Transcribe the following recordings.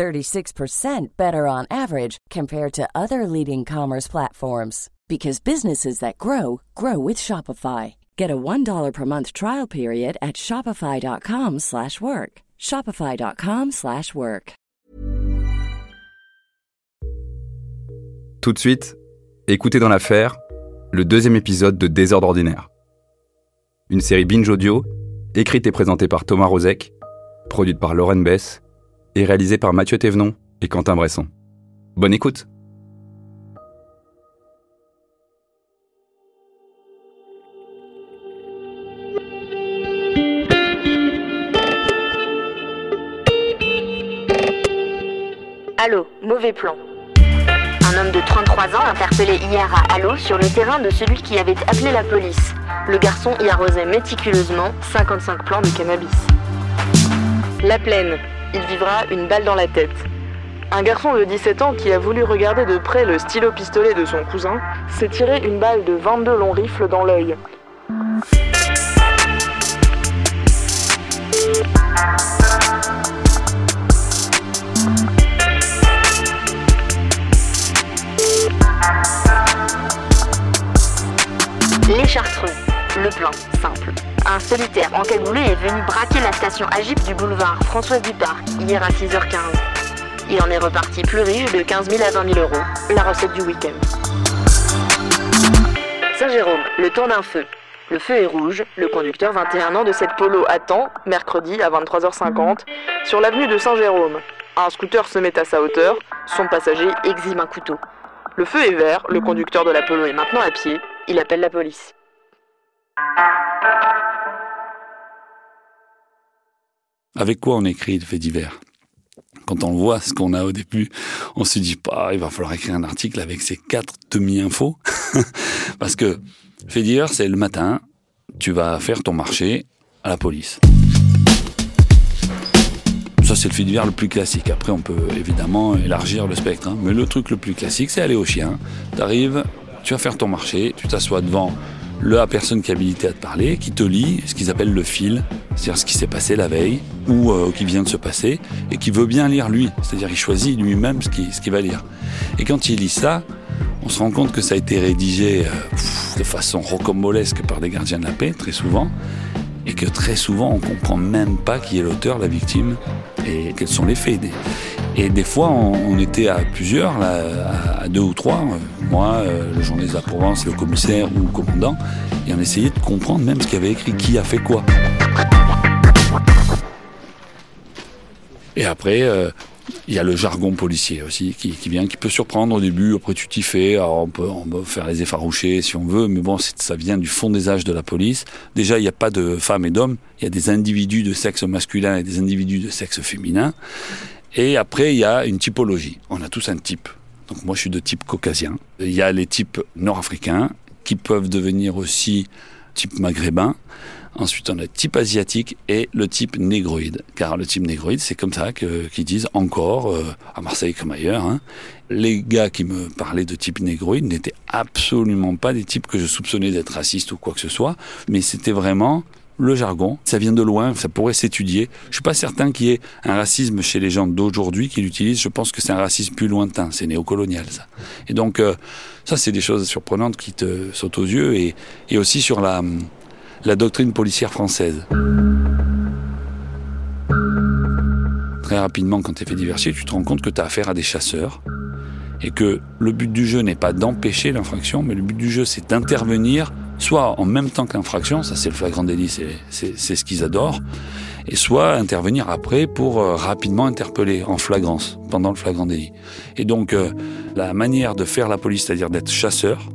36% better on average compared to other leading commerce platforms because businesses that grow grow with Shopify. Get a $1 per month trial period at shopify.com/work. shopify.com/work. Tout de suite, écoutez dans l'affaire le deuxième épisode de Désordre ordinaire. Une série binge audio écrite et présentée par Thomas Rozek, produite par Lauren Bess et réalisée par Mathieu Thévenon et Quentin Bresson. Bonne écoute Allô, mauvais plan. Un homme de 33 ans interpellé hier à Allo sur le terrain de celui qui avait appelé la police. Le garçon y arrosait méticuleusement 55 plants de cannabis. La plaine, il vivra une balle dans la tête. Un garçon de 17 ans qui a voulu regarder de près le stylo pistolet de son cousin s'est tiré une balle de 22 longs rifles dans l'œil. Les Chartreux, le plan. Un solitaire encagoulé est venu braquer la station Agip du boulevard François Duparc hier à 6h15. Il en est reparti plus riche de 15 000 à 20 000 euros, la recette du week-end. Saint-Jérôme, le tour d'un feu. Le feu est rouge, le conducteur 21 ans de cette polo attend, mercredi à 23h50, sur l'avenue de Saint-Jérôme. Un scooter se met à sa hauteur, son passager exhibe un couteau. Le feu est vert, le conducteur de la polo est maintenant à pied, il appelle la police. Avec quoi on écrit le fait divers? Quand on voit ce qu'on a au début, on se dit pas, il va falloir écrire un article avec ces quatre demi-infos. Parce que fait divers, c'est le matin, tu vas faire ton marché à la police. Ça, c'est le fait divers le plus classique. Après, on peut évidemment élargir le spectre. hein. Mais le truc le plus classique, c'est aller au chien. Tu arrives, tu vas faire ton marché, tu t'assois devant la personne qui est habilitée à te parler, qui te lit ce qu'ils appellent le fil, c'est-à-dire ce qui s'est passé la veille ou euh, qui vient de se passer, et qui veut bien lire lui, c'est-à-dire il choisit lui-même ce qu'il ce qu'il va lire. Et quand il lit ça, on se rend compte que ça a été rédigé euh, de façon rocambolesque par des gardiens de la paix, très souvent, et que très souvent on comprend même pas qui est l'auteur, la victime, et quels sont les faits. Et des fois, on, on était à plusieurs, là, à, à deux ou trois, euh, moi, euh, le journaliste de la Provence, le commissaire ou le commandant, et on essayait de comprendre même ce qu'il avait écrit, qui a fait quoi. Et après, euh, il y a le jargon policier aussi qui, vient, qui peut surprendre au début. Après, tu t'y fais. Alors, on peut, on peut faire les effarouchés si on veut, mais bon, ça vient du fond des âges de la police. Déjà, il n'y a pas de femmes et d'hommes. Il y a des individus de sexe masculin et des individus de sexe féminin. Et après, il y a une typologie. On a tous un type. Donc moi, je suis de type caucasien. Il y a les types nord-africains qui peuvent devenir aussi type maghrébin. Ensuite, on a type asiatique et le type négroïde. Car le type négroïde, c'est comme ça qu'ils disent encore, euh, à Marseille comme ailleurs. hein. Les gars qui me parlaient de type négroïde n'étaient absolument pas des types que je soupçonnais d'être racistes ou quoi que ce soit, mais c'était vraiment le jargon. Ça vient de loin, ça pourrait s'étudier. Je suis pas certain qu'il y ait un racisme chez les gens d'aujourd'hui qui l'utilisent. Je pense que c'est un racisme plus lointain, c'est néocolonial ça. Et donc euh, ça, c'est des choses surprenantes qui te sautent aux yeux et, aussi sur la la doctrine policière française. Très rapidement, quand tu es fait diversier, tu te rends compte que tu as affaire à des chasseurs et que le but du jeu n'est pas d'empêcher l'infraction, mais le but du jeu, c'est d'intervenir soit en même temps que l'infraction, ça c'est le flagrant délit, c'est- ce qu'ils adorent, et soit intervenir après pour euh, rapidement interpeller en flagrance, pendant le flagrant délit. Et donc, euh, la manière de faire la police, c'est-à-dire d'être chasseur,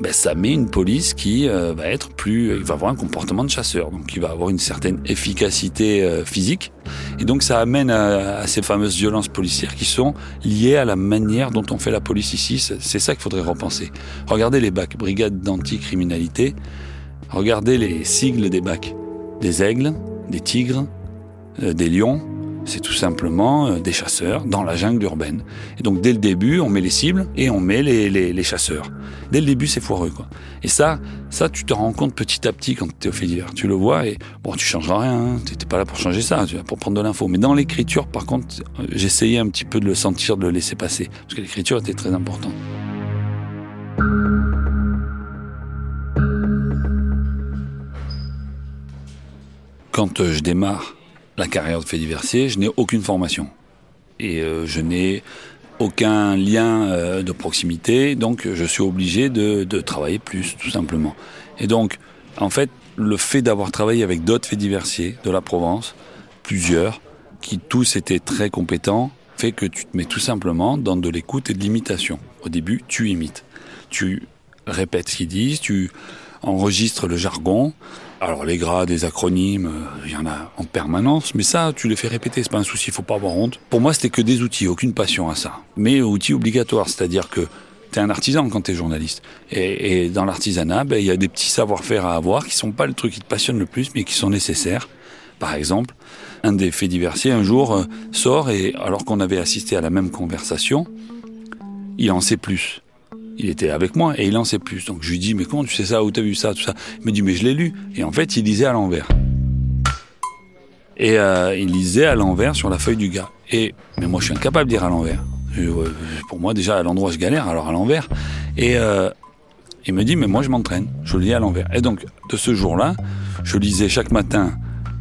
ben, ça met une police qui euh, va être plus, il va avoir un comportement de chasseur, donc il va avoir une certaine efficacité euh, physique Et donc ça amène à, ces fameuses violences policières qui sont liées à la manière dont on fait la police ici. C'est ça qu'il faudrait repenser. Regardez les bacs, brigade d'anticriminalité. Regardez les sigles des bacs. Des aigles, des tigres, euh, des lions, c'est tout simplement euh, des chasseurs dans la jungle urbaine. Et donc dès le début, on met les cibles et on met les, les, chasseurs. Dès le début, c'est foireux. Quoi. Et ça, ça, tu te rends compte petit à petit quand tu es au. Tu le vois et bon, tu changeras rien. Hein. Tu n'étais pas là pour changer ça, tu pour prendre de l'info. Mais dans l'écriture, par contre, euh, j'essayais un petit peu de le sentir, de le laisser passer. Parce que l'écriture était très importante. Quand euh, je démarre la carrière de fait diversier, je n'ai aucune formation. Et euh, je n'ai aucun lien euh, de proximité, donc je suis obligé de, travailler plus, tout simplement. Et donc, en fait, le fait d'avoir travaillé avec d'autres faits diversiers de la Provence, plusieurs, qui tous étaient très compétents, fait que tu te mets tout simplement dans de l'écoute et de l'imitation. Au début, tu imites. Tu répètes ce qu'ils disent, tu enregistres le jargon, alors les grades, les acronymes, euh, il y en a en permanence, mais ça, tu les fais répéter, c'est pas un souci, il faut pas avoir honte. Pour moi, c'était que des outils, aucune passion à ça. Mais outils obligatoires, c'est-à-dire que tu es un artisan quand tu es journaliste. Et, dans l'artisanat, ben, il y a des petits savoir-faire à avoir qui sont pas le truc qui te passionne le plus, mais qui sont nécessaires. Par exemple, un des faits diversiers un jour euh, sort et alors qu'on avait assisté à la même conversation, il en sait plus il était avec moi et il en sait plus. Donc je lui dis, mais comment tu sais ça? Où t'as vu ça? Tout ça. Il me dit, mais je l'ai lu. Et en fait, il lisait à l'envers. Et euh, il lisait à l'envers sur la feuille du gars. Et mais moi, je suis incapable de lire à l'envers. Pour moi, déjà à l'endroit, je galère. Alors à l'envers. Et euh, il me dit, mais moi, je m'entraîne. Je lis à l'envers. Et donc, de ce jour-là, je lisais chaque matin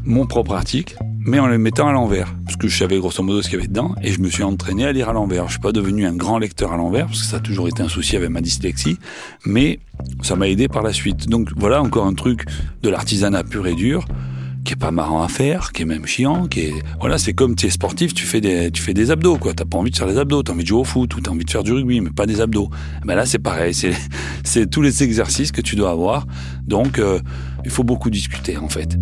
mon propre article mais en le mettant à l'envers, parce que je savais grosso modo ce qu'il y avait dedans, et je me suis entraîné à lire à l'envers. Je suis pas devenu un grand lecteur à l'envers, parce que ça a toujours été un souci avec ma dyslexie, mais ça m'a aidé par la suite. Donc voilà encore un truc de l'artisanat pur et dur, qui est pas marrant à faire, qui est même chiant, qui est voilà, c'est comme tu es sportif, tu fais des tu fais des abdos quoi, t'as pas envie de faire des abdos, t'as envie de jouer au foot ou t'as envie de faire du rugby, mais pas des abdos. Ben là c'est pareil, c'est c'est tous les exercices que tu dois avoir. Donc euh, il faut beaucoup discuter en fait.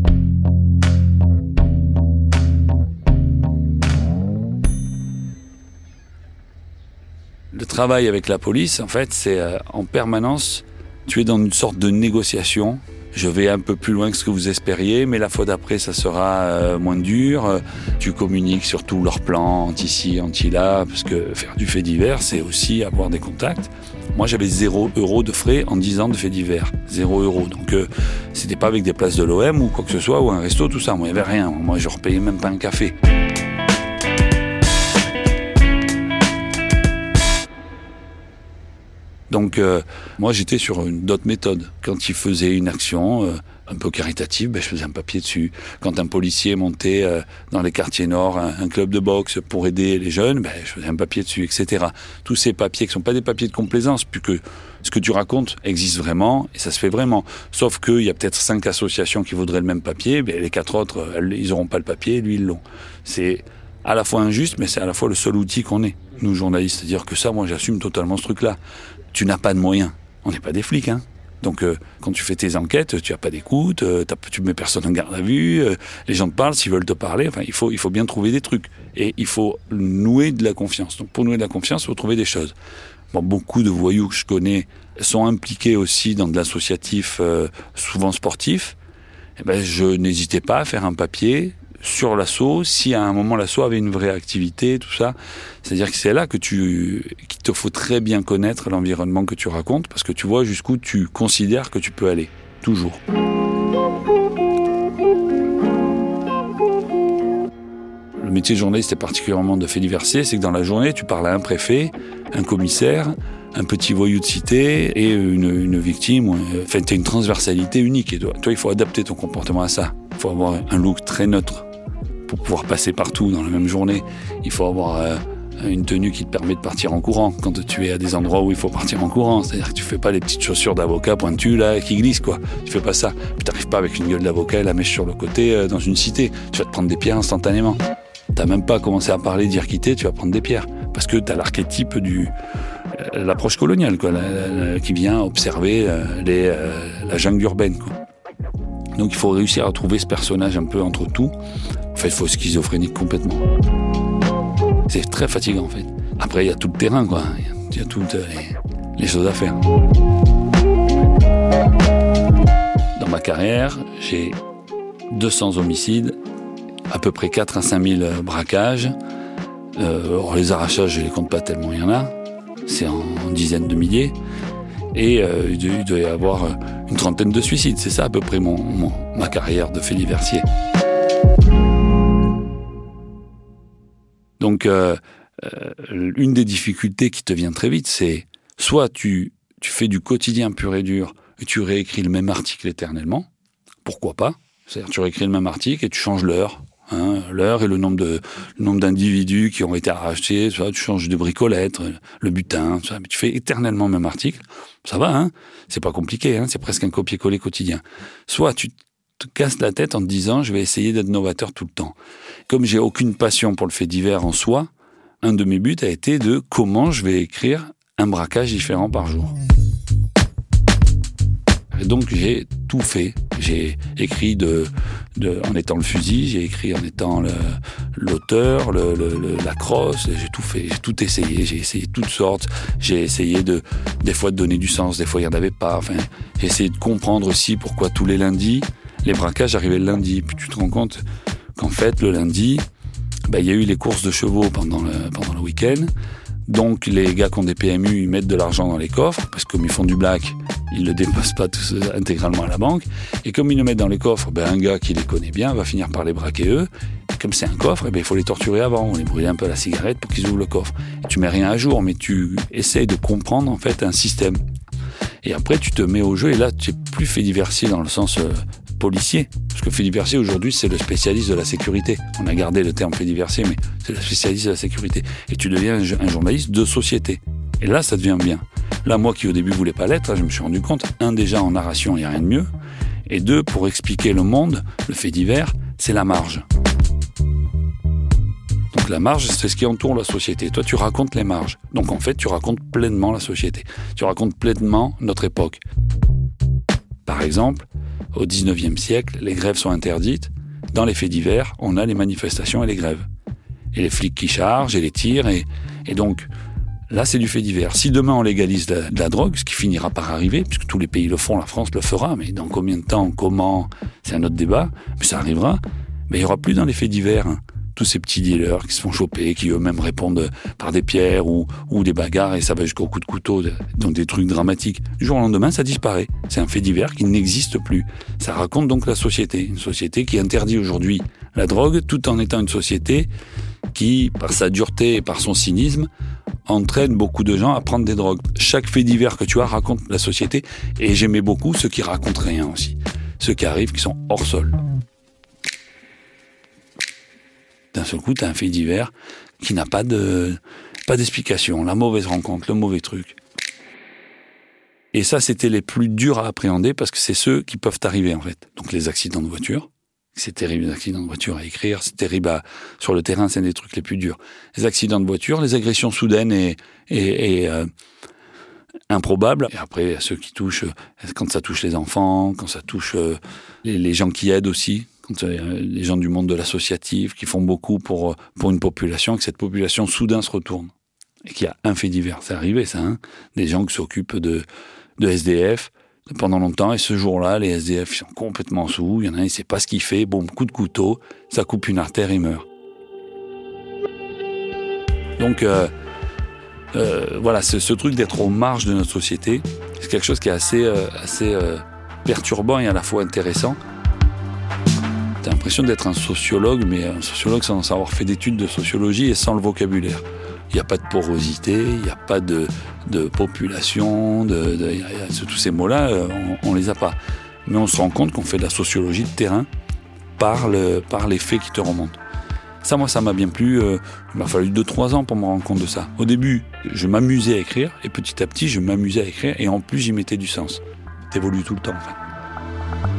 Le travail avec la police, en fait, c'est euh, en permanence, tu es dans une sorte de négociation. Je vais un peu plus loin que ce que vous espériez, mais la fois d'après, ça sera euh, moins dur. Tu communiques sur tous leurs plans, anti-ci, anti-là, parce que faire du fait divers, c'est aussi avoir des contacts. Moi, j'avais zéro euro de frais en 10 ans de fait divers. Zéro euro. Donc, euh, c'était pas avec des places de l'OM ou quoi que ce soit, ou un resto, tout ça. Moi, il n'y avait rien. Moi, je repayais même pas un café. Donc euh, moi j'étais sur une d'autres méthode. Quand il faisait une action euh, un peu caritative, ben, je faisais un papier dessus. Quand un policier montait euh, dans les quartiers nord un, club de boxe pour aider les jeunes, ben, je faisais un papier dessus, etc. Tous ces papiers qui sont pas des papiers de complaisance, puisque ce que tu racontes existe vraiment et ça se fait vraiment. Sauf qu'il y a peut-être cinq associations qui voudraient le même papier, ben, les quatre autres, ils auront pas le papier, lui ils l'ont. C'est à la fois injuste, mais c'est à la fois le seul outil qu'on ait, nous journalistes. C'est-à-dire que ça, moi j'assume totalement ce truc-là tu n'as pas de moyens. On n'est pas des flics, hein. Donc euh, quand tu fais tes enquêtes, tu n'as pas d'écoute, euh, tu mets personne en garde à vue, euh, les gens te parlent s'ils veulent te parler. Enfin, il faut, il faut bien trouver des trucs et il faut nouer de la confiance. Donc pour nouer de la confiance, il faut trouver des choses. Bon, beaucoup de voyous que je connais sont impliqués aussi dans de l'associatif, souvent sportif. Eh ben, je n'hésitais pas à faire un papier sur l'assaut si à un moment l'assaut avait une vraie activité, tout ça. C'est-à-dire que c'est là que tu, qu'il te faut très bien connaître l'environnement que tu racontes parce que tu vois jusqu'où tu considères que tu peux aller. Toujours. Le métier de journaliste est particulièrement de fait diversier, c'est que dans la journée, tu parles à un préfet, un commissaire, un petit voyou de cité et une, victime. Enfin, tu as une transversalité unique. Et toi, il faut adapter ton comportement à ça. Il faut avoir un look très neutre pour pouvoir passer partout dans la même journée. Il faut avoir euh, une tenue qui te permet de partir en courant quand tu es à des endroits où il faut partir en courant. C'est-à-dire que tu fais pas les petites chaussures d'avocat pointues là qui glissent quoi. Tu fais pas ça. Tu n'arrives pas avec une gueule d'avocat et la mèche sur le côté euh, dans une cité. Tu vas te prendre des pierres instantanément. T'as même pas commencé à parler dire quitter, tu vas prendre des pierres parce que tu as l'archétype du euh, l'approche coloniale quoi, qui vient observer la jungle urbaine quoi. Donc il faut réussir à trouver ce personnage un peu entre tout il faut schizophrénique complètement. C'est très fatigant en fait. Après, il y a tout le terrain, quoi. Il y a toutes les, choses à faire. Dans ma carrière, j'ai 200 homicides, à peu près 4 à 5 000 braquages. Euh, les arrachages, je les compte pas tellement, il y en a. C'est en, dizaines de milliers. Et euh, il doit y avoir une trentaine de suicides. C'est ça à peu près mon, ma carrière de fait diversier. Donc, euh, euh, une des difficultés qui te vient très vite, c'est soit tu, tu fais du quotidien pur et dur et tu réécris le même article éternellement. Pourquoi pas? C'est-à-dire tu réécris le même article et tu changes l'heure. Hein, l'heure et le nombre de le nombre d'individus qui ont été arrachés, soit tu changes de bricolette, le butin, mais tu fais éternellement le même article. Ça va, hein? C'est pas compliqué, hein? C'est presque un copier-coller quotidien. Soit tu te casses la tête en te disant je vais essayer d'être novateur tout le temps. Comme j'ai aucune passion pour le fait divers en soi, un de mes buts a été de comment je vais écrire un braquage différent par jour. Donc j'ai tout fait. J'ai écrit de, en étant le fusil, j'ai écrit en étant l'auteur, le, la crosse, j'ai tout fait, j'ai tout essayé, j'ai essayé toutes sortes. J'ai essayé de, des fois de donner du sens, des fois il n'y en avait pas. Enfin, j'ai essayé de comprendre aussi pourquoi tous les lundis, les braquages arrivaient le lundi. Puis tu te rends compte qu'en fait, le lundi, ben, il y a eu les courses de chevaux pendant le, pendant le week-end. Donc les gars qui ont des PMU, ils mettent de l'argent dans les coffres, parce que comme ils font du black, ils le déposent pas tous intégralement à la banque. Et comme ils le mettent dans les coffres, ben, un gars qui les connaît bien va finir par les braquer eux. Et comme c'est un coffre, eh ben, il faut les torturer avant. On les brûler un peu la cigarette pour qu'ils ouvrent le coffre. Et tu mets rien à jour, mais tu essayes de comprendre en fait un système. Et après, tu te mets au jeu, et là, tu es plus fait diversier dans le sens euh, policier. Parce que fait diversier aujourd'hui, c'est le spécialiste de la sécurité. On a gardé le terme fait diversier, mais c'est le spécialiste de la sécurité. Et tu deviens un journaliste de société. Et là, ça devient bien. Là, moi qui au début voulais pas l'être, je me suis rendu compte, un, déjà en narration, il n'y a rien de mieux. Et deux, pour expliquer le monde, le fait divers, c'est la marge. Donc la marge, c'est ce qui entoure la société. Toi, tu racontes les marges. Donc en fait, tu racontes pleinement la société. Tu racontes pleinement notre époque. Par exemple, au 19e siècle, les grèves sont interdites. Dans les faits divers, on a les manifestations et les grèves. Et les flics qui chargent et les tirent. Et, donc, là, c'est du fait divers. Si demain on légalise de la, drogue, ce qui finira par arriver, puisque tous les pays le font, la France le fera, mais dans combien de temps, comment, c'est un autre débat, mais ça arrivera, mais il n'y aura plus dans les faits divers. Tous ces petits dealers qui se font choper, qui eux-mêmes répondent par des pierres ou, ou des bagarres et ça va jusqu'au coup de couteau, donc des trucs dramatiques. Du jour au lendemain, ça disparaît. C'est un fait divers qui n'existe plus. Ça raconte donc la société, une société qui interdit aujourd'hui la drogue tout en étant une société qui, par sa dureté et par son cynisme, entraîne beaucoup de gens à prendre des drogues. Chaque fait divers que tu as raconte la société et j'aimais beaucoup ceux qui racontent rien aussi. Ceux qui arrivent qui sont hors sol d'un seul coup, tu as un fait divers qui n'a pas de pas d'explication, la mauvaise rencontre, le mauvais truc. Et ça, c'était les plus durs à appréhender parce que c'est ceux qui peuvent arriver en fait. Donc les accidents de voiture, c'est terrible les accidents de voiture à écrire, c'est terrible sur le terrain, c'est des trucs les plus durs. Les accidents de voiture, les agressions soudaines et, et, euh, improbables. Et après, ceux qui touchent, quand ça touche les enfants, quand ça touche euh, les gens qui aident aussi, les gens du monde de l'associatif qui font beaucoup pour, pour une population, que cette population soudain se retourne. Et qu'il y a un fait divers. C'est arrivé, ça, hein Des gens qui s'occupent de, de SDF pendant longtemps, et ce jour-là, les SDF sont complètement sous, il y en a un, il sait pas ce qu'il fait, bon, coup de couteau, ça coupe une artère, il meurt. Donc, euh, euh, voilà, ce, truc d'être aux marges de notre société, c'est quelque chose qui est assez, euh, assez perturbant et à la fois intéressant. L'impression d'être un sociologue, mais un sociologue sans avoir fait d'études de sociologie et sans le vocabulaire. Il n'y a pas de porosité, il n'y a pas de, population, de, tous ces mots-là, euh, on, ne les a pas. Mais on se rend compte qu'on fait de la sociologie de terrain par, le, par les faits qui te remontent. Ça, moi, ça m'a bien plu. Euh, il m'a fallu 2-3 ans pour me rendre compte de ça. Au début, je m'amusais à écrire, et petit à petit, je m'amusais à écrire, et en plus, j'y mettais du sens. T'évolues tout le temps, en fait.